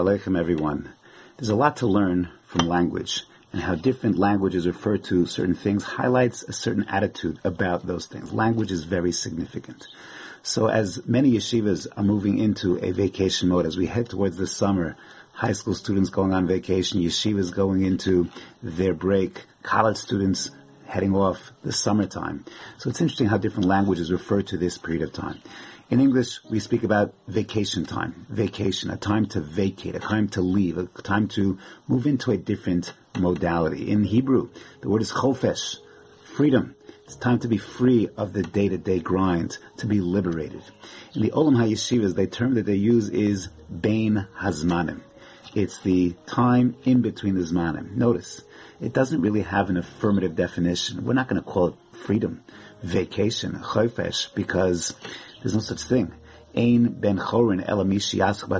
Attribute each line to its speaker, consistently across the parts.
Speaker 1: Aleichem, everyone. There's a lot to learn from language, and how different languages refer to certain things highlights a certain attitude about those things. Language is very significant. So as many yeshivas are moving into a vacation mode, as we head towards the summer, high school students going on vacation, yeshivas going into their break, college students heading off the summertime. So it's interesting how different languages refer to this period of time. In English, we speak about vacation time, vacation, a time to vacate, a time to leave, a time to move into a different modality. In Hebrew, the word is chofesh, freedom. It's time to be free of the day-to-day grind, to be liberated. In the Olam HaYeshivas, the term that they use is Bain Hazmanim. It's the time in between the Zmanim. Notice, it doesn't really have an affirmative definition. We're not going to call it freedom, vacation, chofesh, because there's no such thing. Ein ben chorin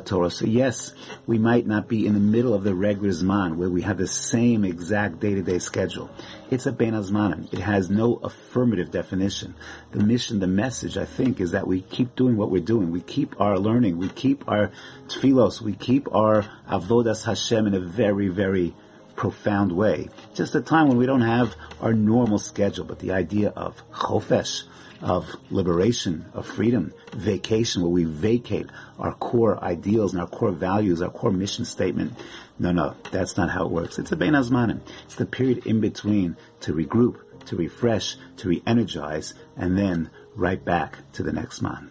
Speaker 1: Torah. So yes, we might not be in the middle of the regular zman where we have the same exact day-to-day schedule. It's a ben azmanim. It has no affirmative definition. The mission, the message, I think, is that we keep doing what we're doing. We keep our learning. We keep our tfilos. We keep our avodas Hashem in a very, very profound way. Just a time when we don't have our normal schedule, but the idea of chofesh, of liberation, of freedom, vacation, where we vacate our core ideals and our core values, our core mission statement. No, no, that's not how it works. It's a Bein Azmanim. It's the period in between to regroup, to refresh, to re-energize, and then right back to the next zman.